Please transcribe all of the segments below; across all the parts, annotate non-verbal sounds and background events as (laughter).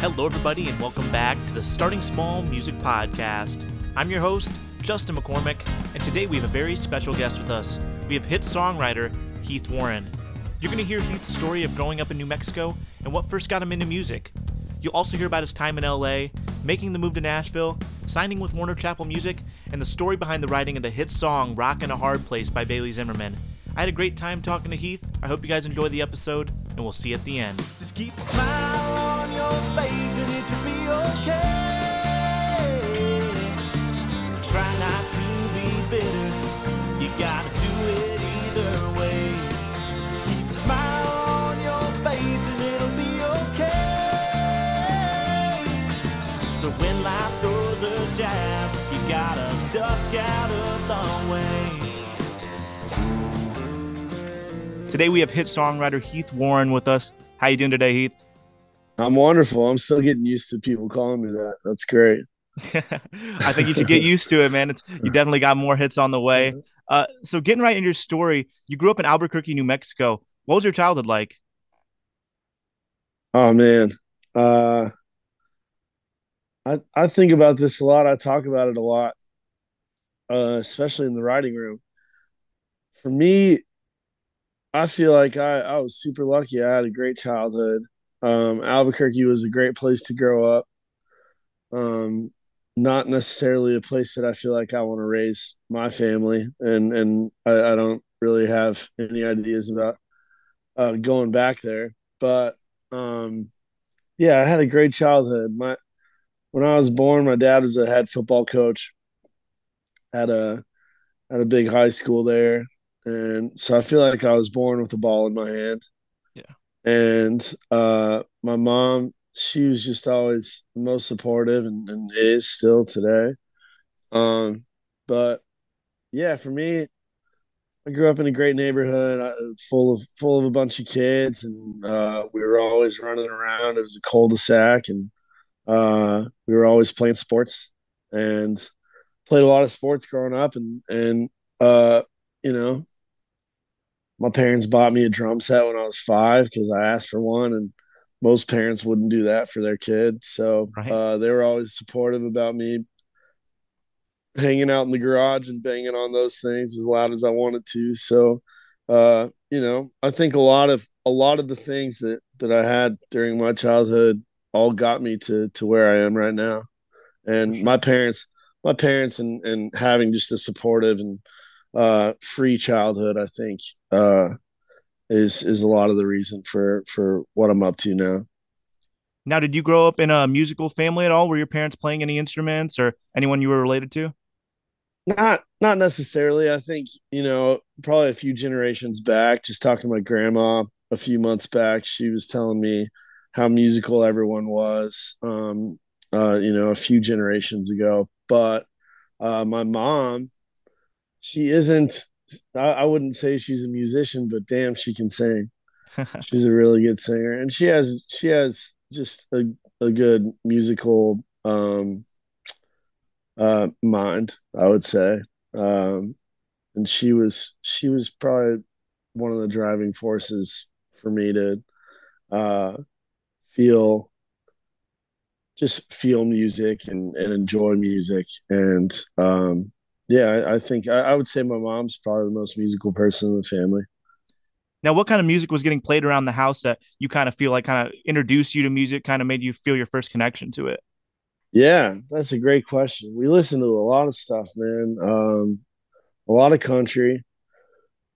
Hello, everybody, and welcome back to the Starting Small Music Podcast. I'm your host, Justin McCormick, and today we have a very special guest with us. We have hit songwriter Heath Warren. You're going to hear Heath's story of growing up in New Mexico and what first got him into music. You'll also hear about his time in LA, making the move to Nashville, signing with Warner Chappell Music, and the story behind the writing of the hit song Rock and A Hard Place by Bailey Zimmerman. I had a great time talking to Heath. I hope you guys enjoyed the episode, and we'll see you at the end. Just keep on your face and it'll be okay. Try not to be bitter. You gotta do it either way. Keep a smile on your face and it'll be okay. So when life throws a jab, you gotta duck out of the way. Today we have hit songwriter Heath Warren with us. How you doing today, Heath? I'm wonderful. I'm still getting used to people calling me that. That's great. (laughs) I think you should get used to it, man. It's, you definitely got more hits on the way. Uh, so getting right into your story, you grew up in Albuquerque, New Mexico. What was your childhood like? Oh man. Uh I I think about this a lot. I talk about it a lot. Uh especially in the writing room. For me, I feel like I, I was super lucky. I had a great childhood. Um, Albuquerque was a great place to grow up. Um, not necessarily a place that I feel like I want to raise my family, and and I, I don't really have any ideas about uh, going back there. But um, yeah, I had a great childhood. My when I was born, my dad was a head football coach at a at a big high school there and so I feel like I was born with a ball in my hand. And uh, my mom, she was just always the most supportive, and, and is still today. Um, but yeah, for me, I grew up in a great neighborhood, uh, full of full of a bunch of kids, and uh, we were always running around. It was a cul-de-sac, and uh, we were always playing sports, and played a lot of sports growing up, and and uh, you know, my parents bought me a drum set when I was five because I asked for one, and most parents wouldn't do that for their kids. So Right. uh, they were always supportive about me hanging out in the garage and banging on those things as loud as I wanted to. So, uh, you know, I think a lot of a lot of the things that that I had during my childhood all got me to to where I am right now. And my parents, my parents, and and having just a supportive and uh, free childhood, I think, uh, is is a lot of the reason for for what I'm up to now. Now, did you grow up in a musical family at all? Were your parents playing any instruments or anyone you were related to? Not not necessarily. I think you know probably a few generations back. Just talking to my grandma a few months back, she was telling me how musical everyone was. Um, uh, you know, a few generations ago, but uh, my mom, she isn't. I, I wouldn't say she's a musician, but damn, she can sing. (laughs) she's a really good singer, and she has she has just a a good musical um uh mind i would say um and she was she was probably one of the driving forces for me to uh feel just feel music and, and enjoy music and um yeah i, I think I, I would say my mom's probably the most musical person in the family Now, what kind of music was getting played around the house that you kind of feel like kind of introduced you to music, kind of made you feel your first connection to it? Yeah, that's a great question. We listen to a lot of stuff, man. Um, a lot of country.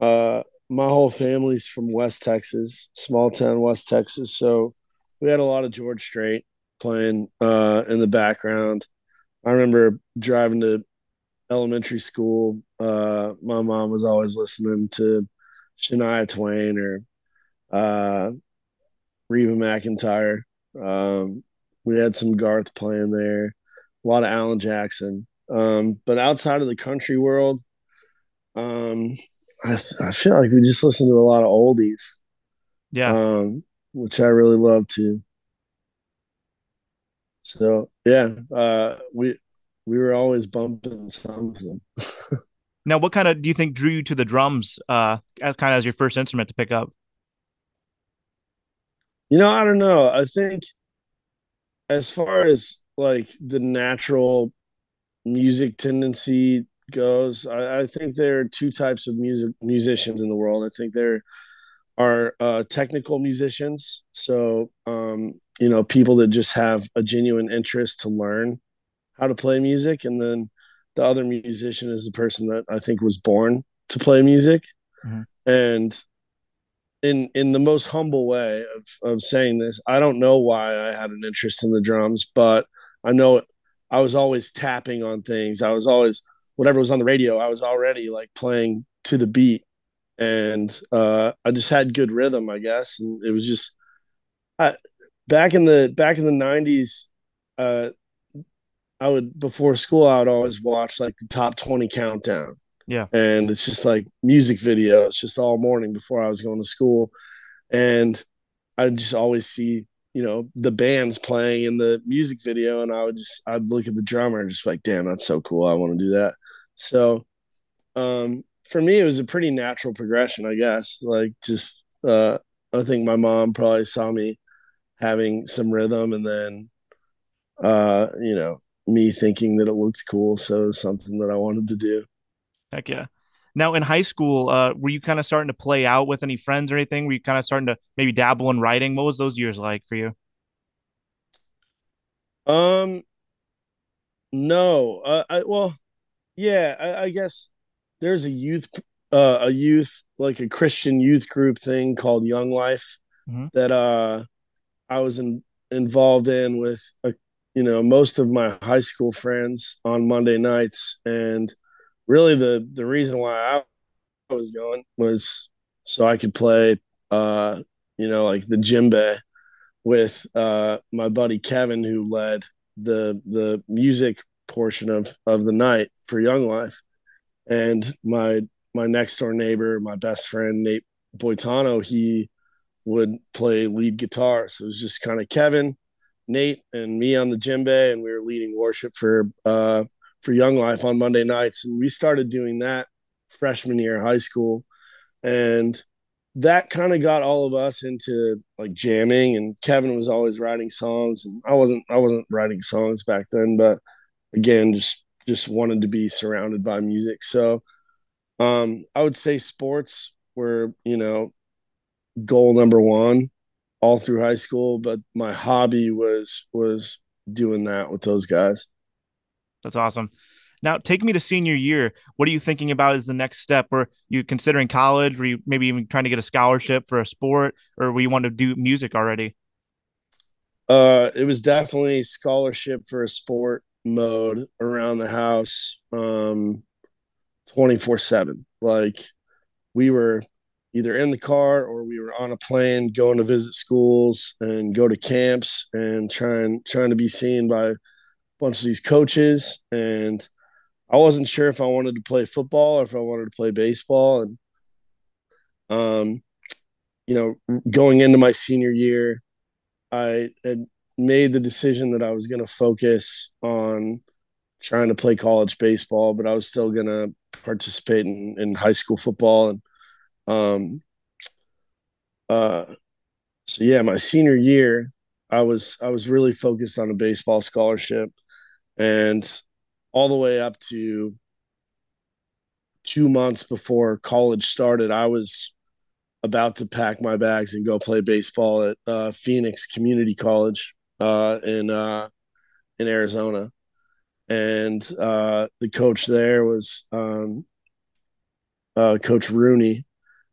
Uh, my whole family's from West Texas, small town West Texas. So we had a lot of George Strait playing uh, in the background. I remember driving to elementary school. Uh, my mom was always listening to Shania Twain or uh, Reba McEntire. Um, we had some Garth playing there, a lot of Alan Jackson. Um, but outside of the country world, um, I, I feel like we just listen to a lot of oldies, Yeah. um, which I really love too. So yeah, uh, we we were always bumping something. (laughs) Now, what kind of do you think drew you to the drums, uh, kind of as your first instrument to pick up? You know, I don't know. I think as far as like the natural music tendency goes, I, I think there are two types of music musicians in the world. I think there are uh, technical musicians, so um, you know people that just have a genuine interest to learn how to play music, and then the other musician is the person that I think was born to play music, mm-hmm. and in in the most humble way of of saying this, I don't know why I had an interest in the drums, but I know I was always tapping on things. I was always whatever was on the radio, I was already like playing to the beat. And uh, I just had good rhythm, I guess. And it was just I, back in the back in the nineties, uh, I would before school I would always watch like the top 20 countdown. Yeah. And it's just like music videos just all morning before I was going to school. And I just always see you know the bands playing in the music video and i would just i'd look at the drummer and just like damn that's so cool i want to do that so um for me it was a pretty natural progression i guess like just uh i think my mom probably saw me having some rhythm and then uh you know me thinking that it looked cool so something that i wanted to do heck yeah now, in high school, uh, were you kind of starting to play out with any friends or anything? Were you kind of starting to maybe dabble in writing? What was those years like for you? Um, no. Uh, I well, yeah. I, I guess there's a youth, uh, a youth like a Christian youth group thing called Young Life mm-hmm. that uh I was in, involved in with a, you know most of my high school friends on Monday nights. And really the the reason why I was going was so I could play uh you know like the djembe with uh my buddy Kevin who led the the music portion of of the night for Young Life. And my my next door neighbor my best friend Nate Boitano he would play lead guitar. So it was just kind of Kevin Nate and me on the djembe and we were leading worship for uh for Young Life on Monday nights, and we started doing that freshman year of high school, and that kind of got all of us into like jamming. And Kevin was always writing songs, and I wasn't. I wasn't writing songs back then, but again, just just wanted to be surrounded by music. So, um, I would say sports were you know goal number one all through high school, but my hobby was was doing that with those guys. That's awesome. Now, take me to senior year. What are you thinking about as the next step? Were you considering college? Were you maybe even trying to get a scholarship for a sport, or were you want to do music already? Uh, it was definitely scholarship for a sport mode around the house, um, twenty four seven. Like we were either in the car or we were on a plane going to visit schools and go to camps and trying trying to be seen by a bunch of these coaches. And I wasn't sure if I wanted to play football or if I wanted to play baseball. And um you know going into my senior year I had made the decision that I was going to focus on trying to play college baseball but I was still going to participate in, in high school football. And um uh so yeah my senior year I was I was really focused on a baseball scholarship and all the way up to two months before college started, I was about to pack my bags and go play baseball at uh, Phoenix Community College uh, in uh, in Arizona, and uh, the coach there was um, uh, Coach Rooney,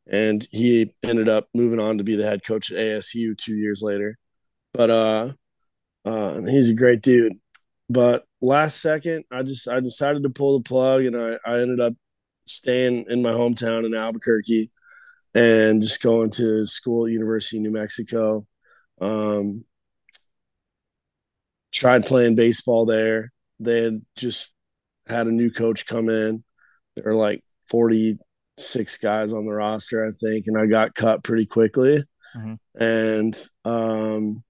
and he ended up moving on to be the head coach at ASU two years later. But uh, uh, he's a great dude. But last second, I just I decided to pull the plug, and I I ended up staying in my hometown in Albuquerque, and just going to school at University of New Mexico. Um, tried playing baseball there. They had just had a new coach come in. They're like 40 six guys on the roster, I think, and I got cut pretty quickly. Mm-hmm. And um,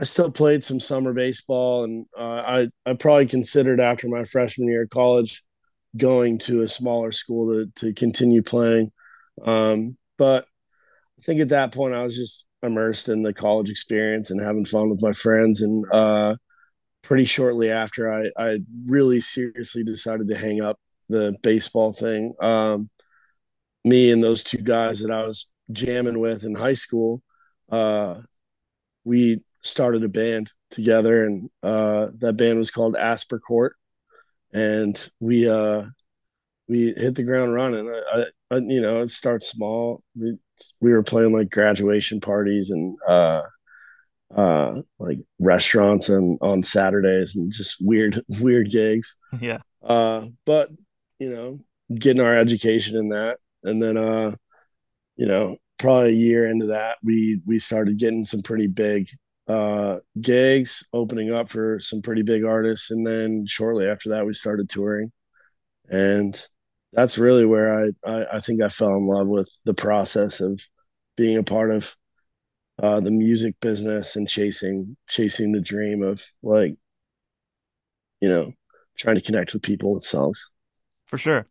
I still played some summer baseball, and uh, I I probably considered after my freshman year of college going to a smaller school to to continue playing. Um, but I think at that point I was just immersed in the college experience and having fun with my friends. And uh, pretty shortly after, I I really seriously decided to hang up the baseball thing. Um, me and those two guys that I was jamming with in high school, uh, we started a band together, and uh, that band was called Asper Court, and we uh, we hit the ground running. I, I, you know, it starts small. We we were playing like graduation parties and uh, uh, like restaurants and on Saturdays and just weird (laughs) weird gigs. Yeah. Uh, but you know, getting our education in that, and then uh, you know, probably a year into that, we we started getting some pretty big uh gigs opening up for some pretty big artists. And then shortly after that we started touring. And that's really where I, I, I think I fell in love with the process of being a part of uh the music business and chasing chasing the dream of like you know trying to connect with people with songs for sure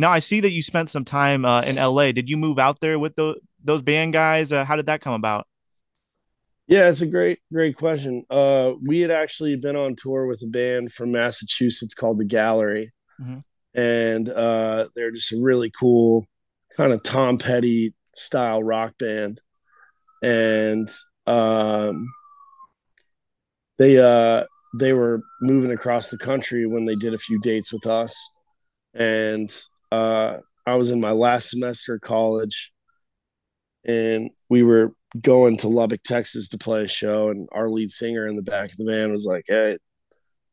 now I see that you spent some time uh, in LA. Did you move out there with the, those band guys? Uh, how did that come about? Yeah, it's a great, great question. Uh, we had actually been on tour with a band from Massachusetts called The Gallery, mm-hmm. and uh, they're just a really cool kind of Tom Petty style rock band, and um, they uh, they were moving across the country when they did a few dates with us, and uh, I was in my last semester of college, and we were going to Lubbock, Texas to play a show, and our lead singer in the back of the band was like, "Hey,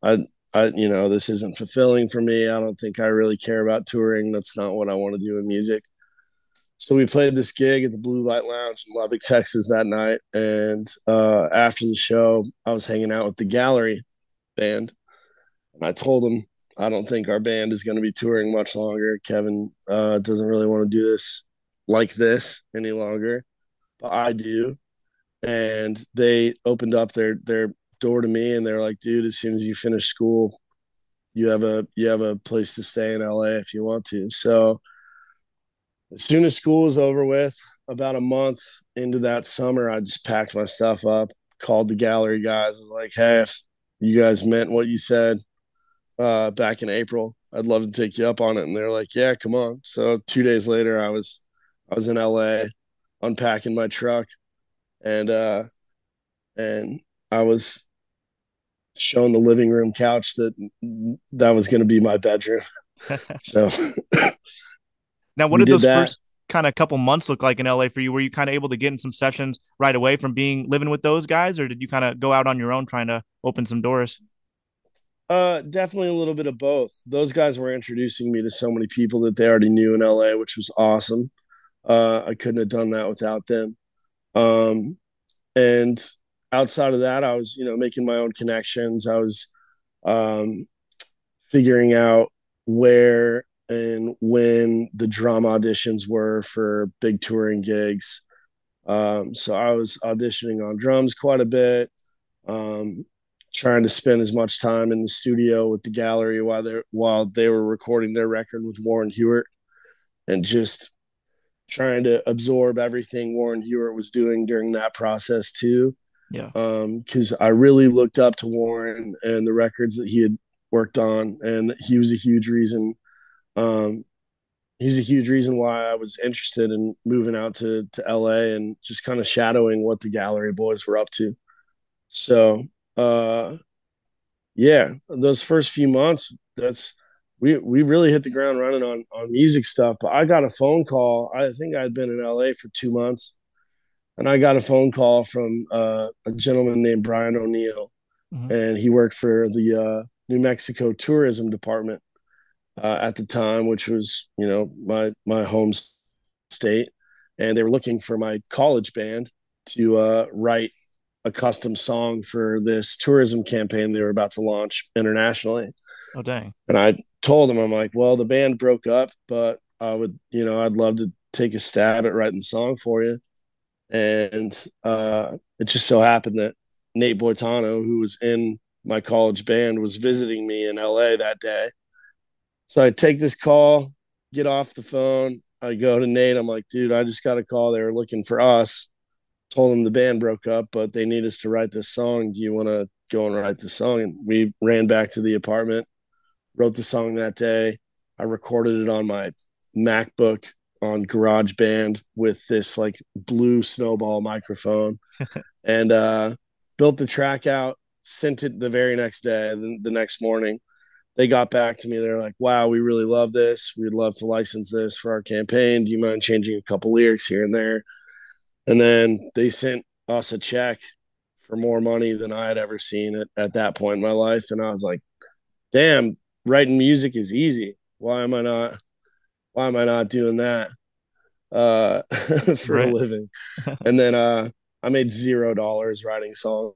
I, I, you know, this isn't fulfilling for me. I don't think I really care about touring. That's not what I want to do in music." So we played this gig at the Blue Light Lounge in Lubbock, Texas that night, and uh, after the show, I was hanging out with the Gallery band, and I told them I don't think our band is going to be touring much longer. Kevin uh, doesn't really want to do this like this any longer, but I do. And they opened up their their door to me, and they're like, "Dude, as soon as you finish school, you have a you have a place to stay in LA if you want to." So as soon as school was over with, about a month into that summer, I just packed my stuff up, called the gallery guys, was like, "Hey, if you guys meant what you said, uh, back in April. I'd love to take you up on it. And they're like, yeah, come on. So two days later, I was, I was in LA unpacking my truck and, uh, and I was shown the living room couch that that was going to be my bedroom. (laughs) so (laughs) now what did those that. first kind of couple months look like in LA for you? Were you kind of able to get in some sessions right away from being living with those guys or did you kind of go out on your own trying to open some doors? Uh, definitely a little bit of both. Those guys were introducing me to so many people that they already knew in LA, which was awesome. Uh, I couldn't have done that without them. Um, and outside of that, I was, you know, making my own connections. I was um, figuring out where and when the drum auditions were for big touring gigs. Um, so I was auditioning on drums quite a bit. Um, trying to spend as much time in the studio with the gallery while they while they were recording their record with Warren Huart, and just trying to absorb everything Warren Huart was doing during that process too. Yeah. Um, because I really looked up to Warren and the records that he had worked on, and he was a huge reason. Um, he's a huge reason why I was interested in moving out to to LA and just kind of shadowing what the gallery boys were up to. So uh, yeah, those first few months, that's we we really hit the ground running on on music stuff. But I got a phone call. I think I'd been in LA for two months, and I got a phone call from uh, a gentleman named Brian O'Neill, mm-hmm. and he worked for the uh, New Mexico Tourism Department uh, at the time, which was you know my my home state, and they were looking for my college band to uh, write a custom song for this tourism campaign they were about to launch internationally. Oh dang. And I told him, I'm like, well, the band broke up, but I would, you know, I'd love to take a stab at writing the song for you. And uh, it just so happened that Nate Boitano, who was in my college band, was visiting me in LA that day. So I take this call, get off the phone. I go to Nate. I'm like, dude, I just got a call. They were looking for us told them the band broke up, but they need us to write this song. Do you want to go and write the song? And we ran back to the apartment, wrote the song that day. I recorded it on my MacBook on GarageBand with this like blue snowball microphone (laughs) and uh, built the track out, sent it the very next day, the, the next morning. They got back to me. They're like, wow, we really love this. We'd love to license this for our campaign. Do you mind changing a couple lyrics here and there? And then they sent us a check for more money than I had ever seen it at that point in my life. And I was like, damn, writing music is easy. Why am I not why am I not doing that uh (laughs) for right. a living? (laughs) and then uh I made zero dollars writing songs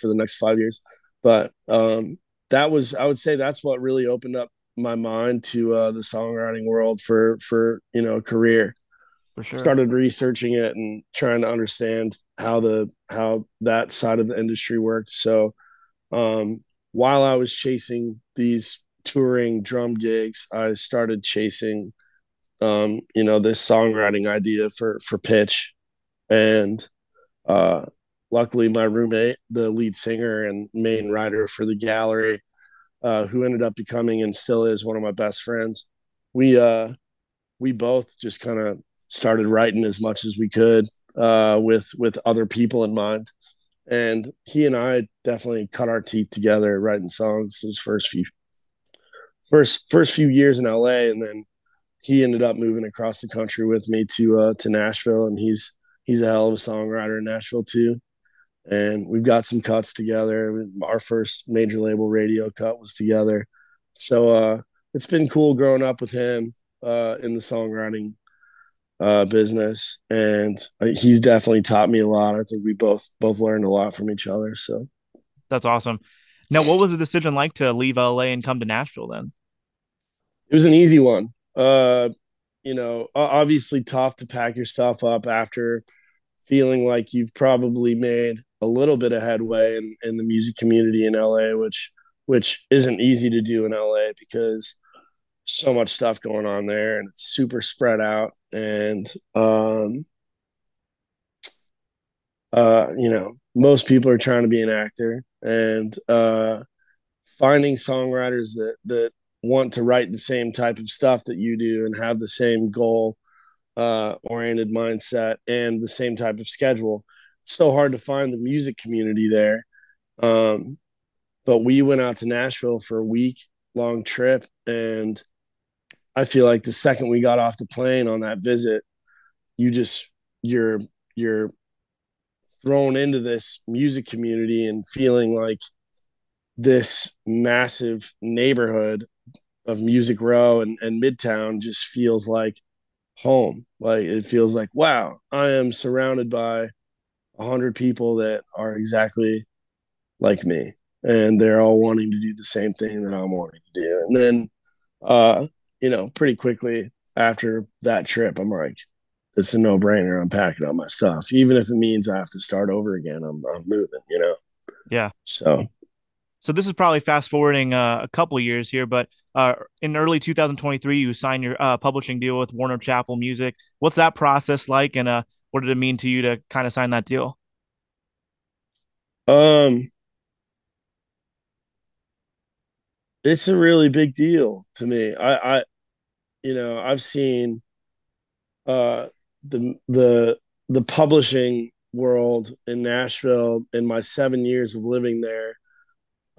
for the next five years. But um that was I would say that's what really opened up my mind to uh the songwriting world for for you know career for sure. started researching it and trying to understand how the how that side of the industry worked so um, while i was chasing these touring drum gigs i started chasing um, you know this songwriting idea for for pitch and uh, luckily my roommate the lead singer and main writer for the gallery uh, who ended up becoming and still is one of my best friends we uh we both just kind of started writing as much as we could uh, with with other people in mind. And he and I definitely cut our teeth together writing songs his first few first first few years in LA, and then he ended up moving across the country with me to uh, to Nashville, and he's he's a hell of a songwriter in Nashville too. And we've got some cuts together. Our first major label radio cut was together, so uh, it's been cool growing up with him uh, in the songwriting uh, business, and he's definitely taught me a lot. I think we both both learned a lot from each other. So that's awesome. Now, what was the decision like to leave LA and come to Nashville? Then it was an easy one. Uh, you know, obviously tough to pack your stuff up after feeling like you've probably made a little bit of headway in, in the music community in LA, which which isn't easy to do in LA because so much stuff going on there and it's super spread out and um uh you know most people are trying to be an actor and uh finding songwriters that that want to write the same type of stuff that you do and have the same goal uh oriented mindset and the same type of schedule it's so hard to find the music community there um but we went out to Nashville for a week long trip and I feel like the second we got off the plane on that visit, you just you're you're thrown into this music community and feeling like this massive neighborhood of Music Row and, and Midtown just feels like home. Like it feels like, wow, I am surrounded by a hundred people that are exactly like me. And they're all wanting to do the same thing that I'm wanting to do. And then uh you know, pretty quickly after that trip, I'm like, it's a no brainer. I'm packing up my stuff, even if it means I have to start over again. I'm, I'm moving, you know? Yeah. So, so this is probably fast forwarding uh, a couple years here, but uh, in early 2023, you signed your uh, publishing deal with Warner Chappell Music. What's that process like, and uh, what did it mean to you to kind of sign that deal? Um, it's a really big deal to me. I, I you know, I've seen uh, the the the publishing world in Nashville in my seven years of living there.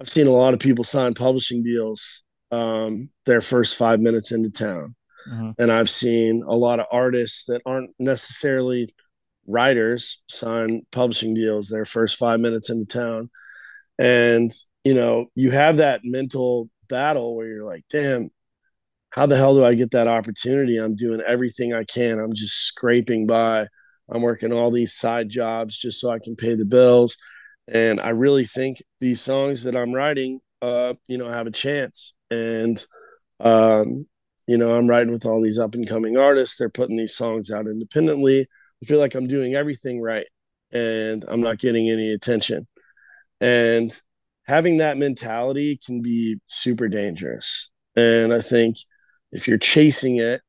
I've seen a lot of people sign publishing deals um, their first five minutes into town. Mm-hmm. And I've seen a lot of artists that aren't necessarily writers sign publishing deals their first five minutes into town. And, you know, you have that mental battle where you're like, damn, how the hell do I get that opportunity? I'm doing everything I can. I'm just scraping by. I'm working all these side jobs just so I can pay the bills. And I really think these songs that I'm writing, uh, you know, have a chance. And, um, you know, I'm writing with all these up and coming artists. They're putting these songs out independently. I feel like I'm doing everything right and I'm not getting any attention. And having that mentality can be super dangerous. And I think if you're chasing it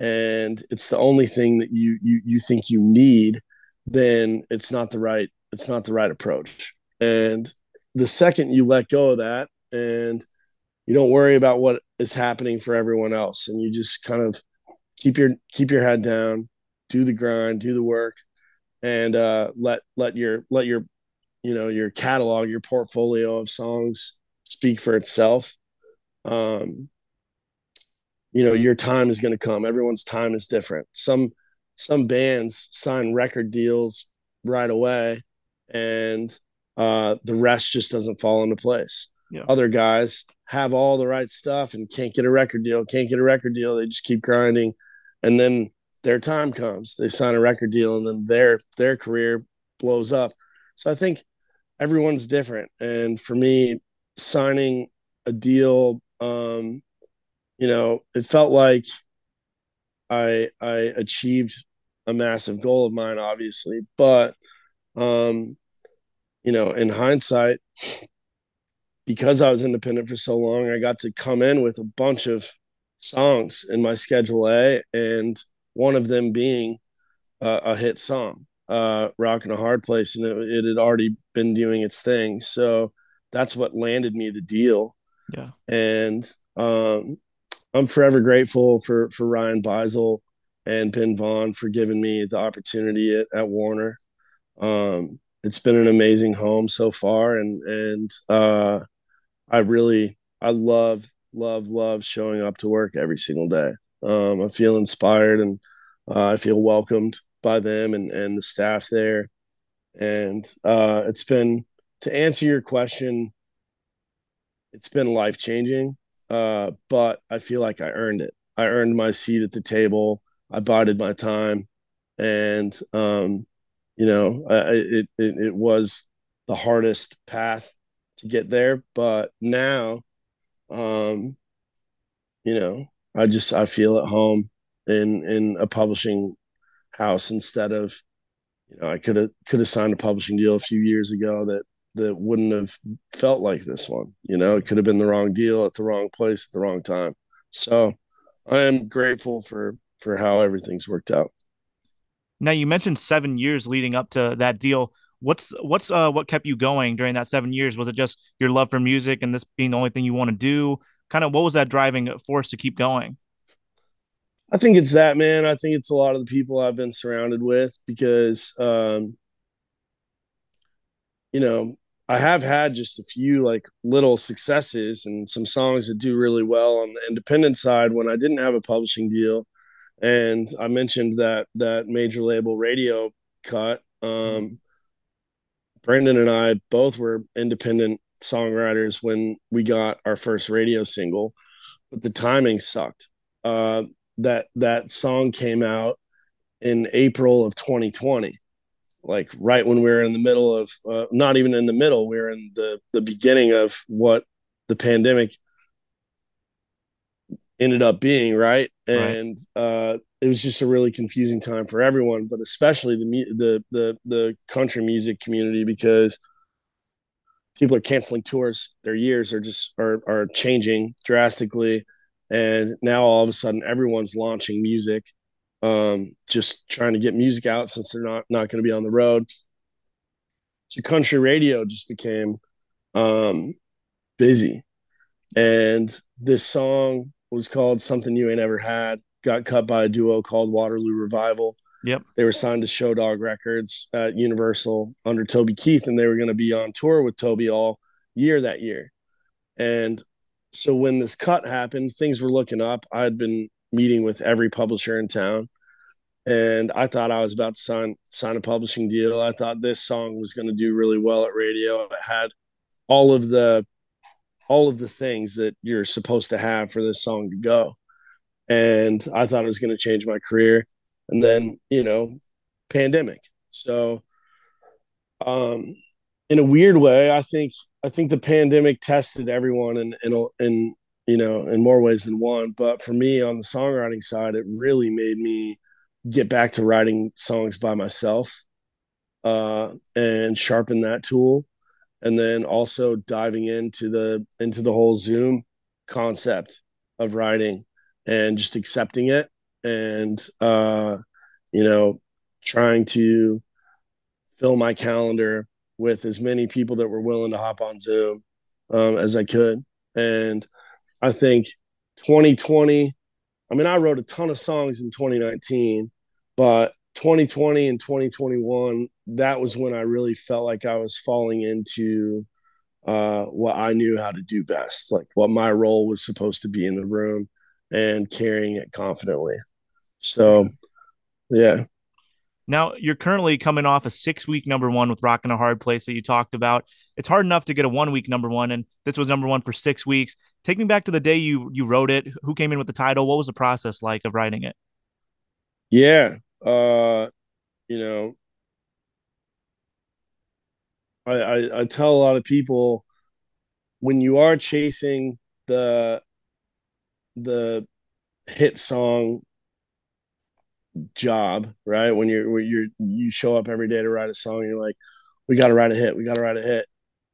and it's the only thing that you you you think you need then it's not the right it's not the right approach. And the second you let go of that and you don't worry about what is happening for everyone else and you just kind of keep your keep your head down, do the grind, do the work and uh let let your let your you know your catalog, your portfolio of songs speak for itself. Um you know your time is going to come. Everyone's time is different. Some some bands sign record deals right away and uh, the rest just doesn't fall into place. Yeah. other guys have all the right stuff and can't get a record deal can't get a record deal. They just keep grinding. And then their time comes. They sign a record deal and then their their career blows up. So i think everyone's different. And for me signing a deal um, you know, it felt like I I achieved a massive goal of mine, obviously, but um, you know, in hindsight, because I was independent for so long, I got to come in with a bunch of songs in my schedule A, and one of them being uh, a hit song, uh, "Rock and A Hard Place," and it, it had already been doing its thing. So that's what landed me the deal. Yeah, and um, I'm forever grateful for for Ryan Beuschel and Ben Vaughn for giving me the opportunity at, at Warner. Um, it's been an amazing home so far, and and uh, I really I love love love showing up to work every single day. Um, I feel inspired and uh, I feel welcomed by them and and the staff there, and uh, it's been to answer your question. It's been life changing uh, but I feel like I earned it. I earned my seat at the table. I bided my time, and um, you know, I, it, it it was the hardest path to get there, but now, um, you know, I just I feel at home in in a publishing house instead of, you know, I could have could have signed a publishing deal a few years ago that that wouldn't have felt like this one. You know, it could have been the wrong deal at the wrong place at the wrong time. So I am grateful for for how everything's worked out. Now you mentioned seven years leading up to that deal. What's what's uh what kept you going during that seven years? Was it just your love for music and this being the only thing you want to do? Kind of what was that driving force to keep going? I think it's that man. I think it's a lot of the people I've been surrounded with because um you know, I have had just a few like little successes and some songs that do really well on the independent side when I didn't have a publishing deal. And I mentioned that that major label radio cut. Um, Brendan and I both were independent songwriters when we got our first radio single, but the timing sucked. Uh, that that song came out in April of 2020 like right when we were in the middle of uh, not even in the middle we were in the the beginning of what the pandemic ended up being right? And right. uh it was just a really confusing time for everyone but especially the the the the country music community because people are canceling tours. Their years are just are are changing drastically. And now all of a sudden everyone's launching music um, just trying to get music out since they're not not going to be on the road. So country radio just became um, busy, and this song was called "Something You Ain't Ever Had." Got cut by a duo called Waterloo Revival. Yep, they were signed to Show Dog Records at Universal under Toby Keith, and they were going to be on tour with Toby all year that year. And so when this cut happened, things were looking up. I had been meeting with every publisher in town. And I thought I was about to sign sign a publishing deal. I thought this song was going to do really well at radio. It had all of the all of the things that you're supposed to have for this song to go. And I thought it was going to change my career. And then, you know, pandemic. So um in a weird way, I think I think the pandemic tested everyone in in in you know, in more ways than one. But for me on the songwriting side, it really made me get back to writing songs by myself uh, and sharpen that tool. And then also diving into the into the whole Zoom concept of writing and just accepting it and uh, you know trying to fill my calendar with as many people that were willing to hop on Zoom um, as I could. And I think 2020, I mean, I wrote a ton of songs in 2019, but 2020 and 2021, that was when I really felt like I was falling into uh, what I knew how to do best, like what my role was supposed to be in the room and carrying it confidently. So, yeah. Now you're currently coming off a six week number one with Rock and A Hard Place that you talked about. It's hard enough to get a one week number one, and this was number one for six weeks. Take me back to the day you you wrote it. Who came in with the title? What was the process like of writing it? Yeah, uh, you know, I, I I tell a lot of people when you are chasing the the hit song job, right? When you're when you're you show up every day to write a song, you're like, we got to write a hit, we got to write a hit.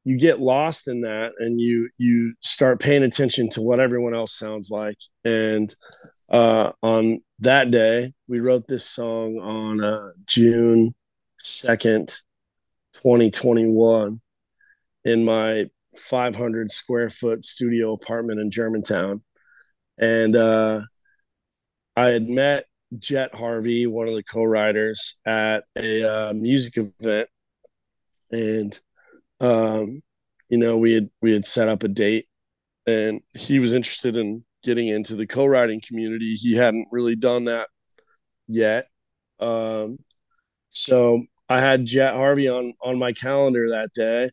You get lost in that, and you you start paying attention to what everyone else sounds like. And uh, on that day, we wrote this song on uh, June second, twenty twenty one, in my 500 square foot studio apartment in Germantown, and uh, I had met Jet Harvey, one of the co-writers, at a uh, music event, and um, you know we had we had set up a date, and he was interested in getting into the co-writing community. He hadn't really done that yet, um, so I had Jet Harvey on on my calendar that day,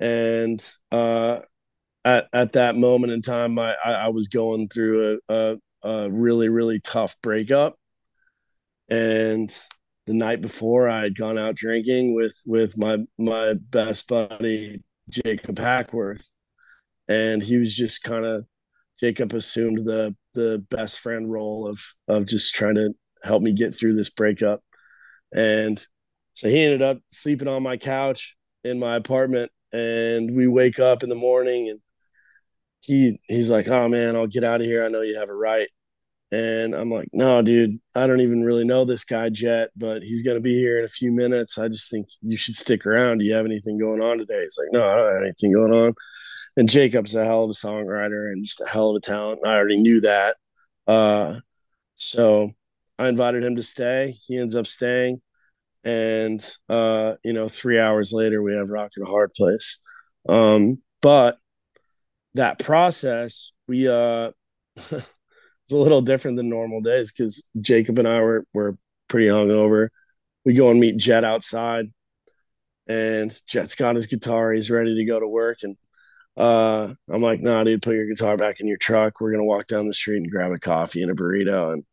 and uh, at at that moment in time, I I, I was going through a, a a really really tough breakup and the night before I had gone out drinking with with my my best buddy Jacob Hackworth. And he was just kind of Jacob assumed the the best friend role of of just trying to help me get through this breakup. And so he ended up sleeping on my couch in my apartment and we wake up in the morning and he he's like oh man I'll get out of here. I know you have a right and I'm like, no, dude, I don't even really know this guy yet, but he's going to be here in a few minutes. I just think you should stick around. Do you have anything going on today? He's like, no, I don't have anything going on. And Jacob's a hell of a songwriter and just a hell of a talent. I already knew that. Uh, so I invited him to stay. He ends up staying. And, uh, you know, three hours later, we have Rock and A Hard Place. Um, but that process, we, uh, (laughs) a little different than normal days because Jacob and I were were pretty hungover. We go and meet Jet outside, and Jet's got his guitar. He's ready to go to work, and uh, I'm like, "Nah, dude, put your guitar back in your truck. We're gonna walk down the street and grab a coffee and a burrito." And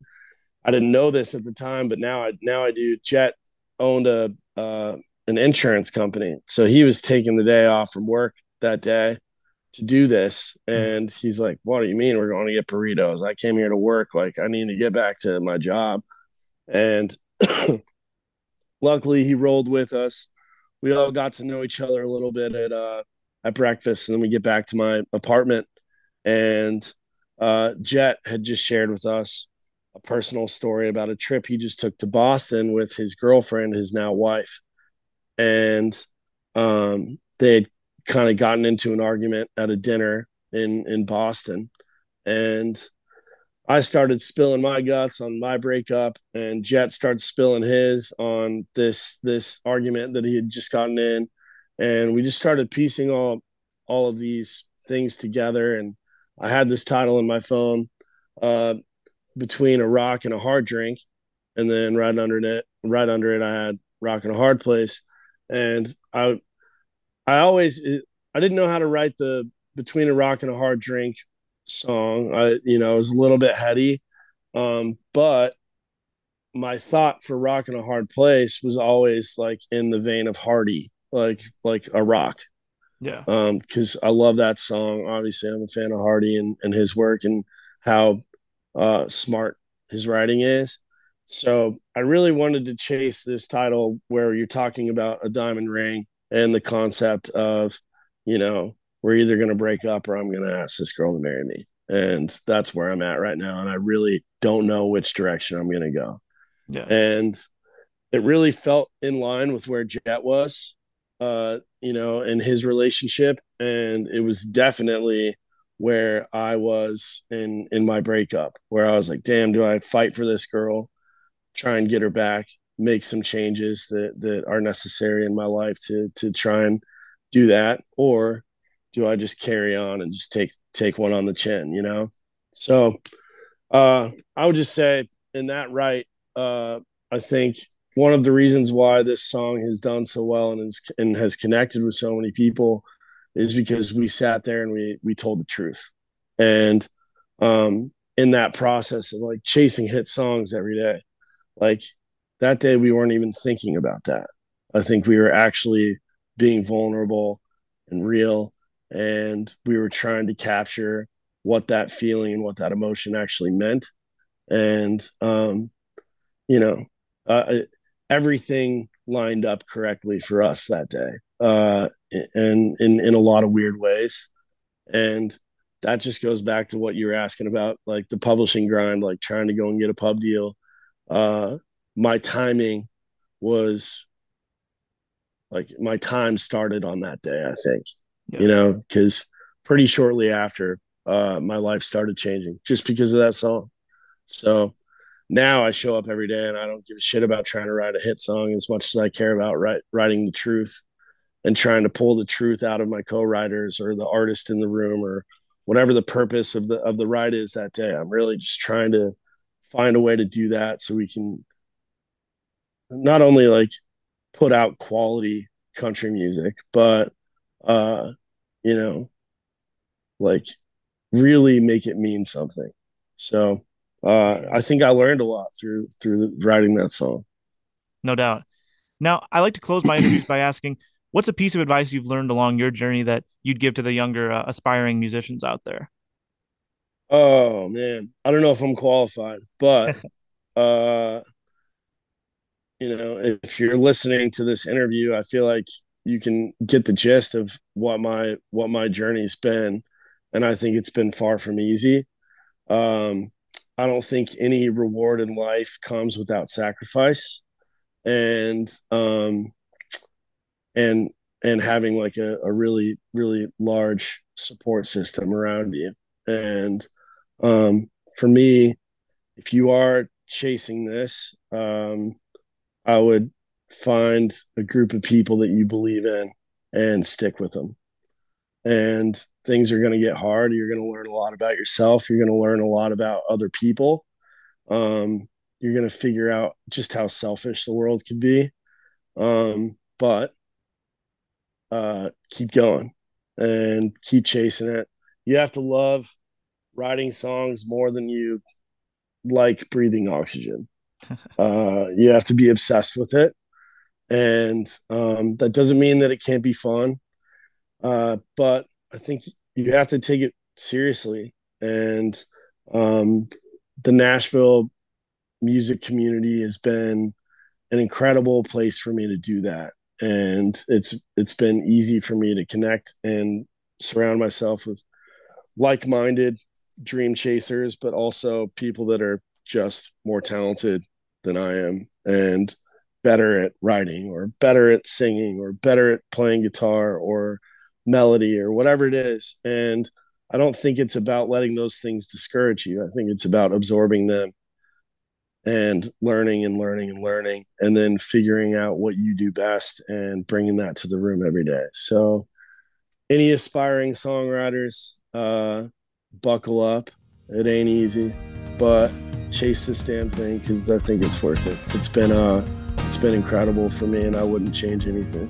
I didn't know this at the time, but now I now I do. Jet owned a uh, an insurance company, so he was taking the day off from work that day to do this. Hmm. And he's like, What do you mean we're going to get burritos? I came here to work. Like, I need to get back to my job. And (clears throat) luckily, he rolled with us. We all got to know each other a little bit at, uh, at breakfast. And then we get back to my apartment. And uh, Jet had just shared with us a personal story about a trip he just took to Boston with his girlfriend, his now wife. And um, they had kind of gotten into an argument at a dinner in in Boston, and I started spilling my guts on my breakup, and Jet started spilling his on this this argument that he had just gotten in, and we just started piecing all all of these things together. And I had this title in my phone, uh, between a rock and a hard drink, and then right under it, right under it, I had Rock and A Hard Place, and I I always I didn't know how to write the between a rock and a hard drink song. I you know it was a little bit heady, um, but my thought for Rock and A Hard Place was always like in the vein of Hardy, like like a rock. Yeah. Um, because I love that song. Obviously, I'm a fan of Hardy and, and his work and how uh smart his writing is. So I really wanted to chase this title where you're talking about a diamond ring and the concept of, you know, we're either going to break up or I'm going to ask this girl to marry me. And that's where I'm at right now. And I really don't know which direction I'm going to go. Yeah. And it really felt in line with where Jet was, uh, you know, in his relationship, and it was definitely where I was in in my breakup, where I was like, "Damn, do I fight for this girl, try and get her back, make some changes that that are necessary in my life to to try and do that, or do I just carry on and just take take one on the chin?" You know, so uh, I would just say in that right, uh, I think one of the reasons why this song has done so well and, is, and has connected with so many people is because we sat there and we we told the truth and um in that process of like chasing hit songs every day like that day we weren't even thinking about that. I think we were actually being vulnerable and real and we were trying to capture what that feeling and what that emotion actually meant. And um you know uh, everything lined up correctly for us that day uh, and in in a lot of weird ways. And that just goes back to what you were asking about like the publishing grind like trying to go and get a pub deal uh, my timing was like my time started on that day i think yeah. you know because pretty shortly after uh, my life started changing just because of that song so now I show up every day and I don't give a shit about trying to write a hit song as much as I care about write, writing the truth and trying to pull the truth out of my co-writers or the artist in the room or whatever the purpose of the of the ride is that day. I'm really just trying to find a way to do that so we can not only like put out quality country music, but uh, you know, like really make it mean something. So uh, I think I learned a lot through through writing that song. No doubt. Now, I like to close my interviews by asking, what's a piece of advice you've learned along your journey that you'd give to the younger uh, aspiring musicians out there? Oh man, I don't know if I'm qualified, but (laughs) uh, you know, if you're listening to this interview, I feel like you can get the gist of what my what my journey's been, and I think it's been far from easy. Um, I don't think any reward in life comes without sacrifice, and um, and and having like a, a really really large support system around you. And um, for me, if you are chasing this, um, I would find a group of people that you believe in and stick with them and things are going to get hard. You're going to learn a lot about yourself. You're going to learn a lot about other people. Um, you're going to figure out just how selfish the world can be. Um, but uh, keep going and keep chasing it. You have to love writing songs more than you like breathing oxygen. Uh, you have to be obsessed with it. And um, that doesn't mean that it can't be fun. Uh, but I think you have to take it seriously. And um, the Nashville music community has been an incredible place for me to do that. And it's it's been easy for me to connect and surround myself with like-minded dream chasers, but also people that are just more talented than I am and better at writing or better at singing or better at playing guitar or melody or whatever it is. And I don't think it's about letting those things discourage you. I think it's about absorbing them and learning and learning and learning and then figuring out what you do best and bringing that to the room every day. So any aspiring songwriters uh buckle up. It ain't easy, but chase this damn thing cuz I think it's worth it. It's been uh it's been incredible for me and I wouldn't change anything.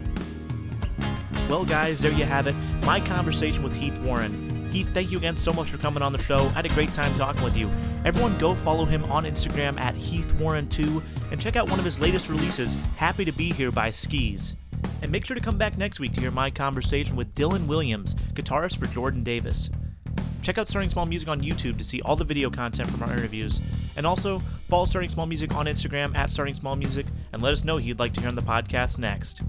Well, guys, there you have it. My conversation with Heath Warren. Heath, thank you again so much for coming on the show. I had a great time talking with you. Everyone, go follow him on Instagram at Heath Warren2 and check out one of his latest releases, Happy to Be Here by Skis. And make sure to come back next week to hear my conversation with Dylan Williams, guitarist for Jordan Davis. Check out Starting Small Music on YouTube to see all the video content from our interviews. And also, follow Starting Small Music on Instagram at Starting Small Music and let us know who you'd like to hear on the podcast next.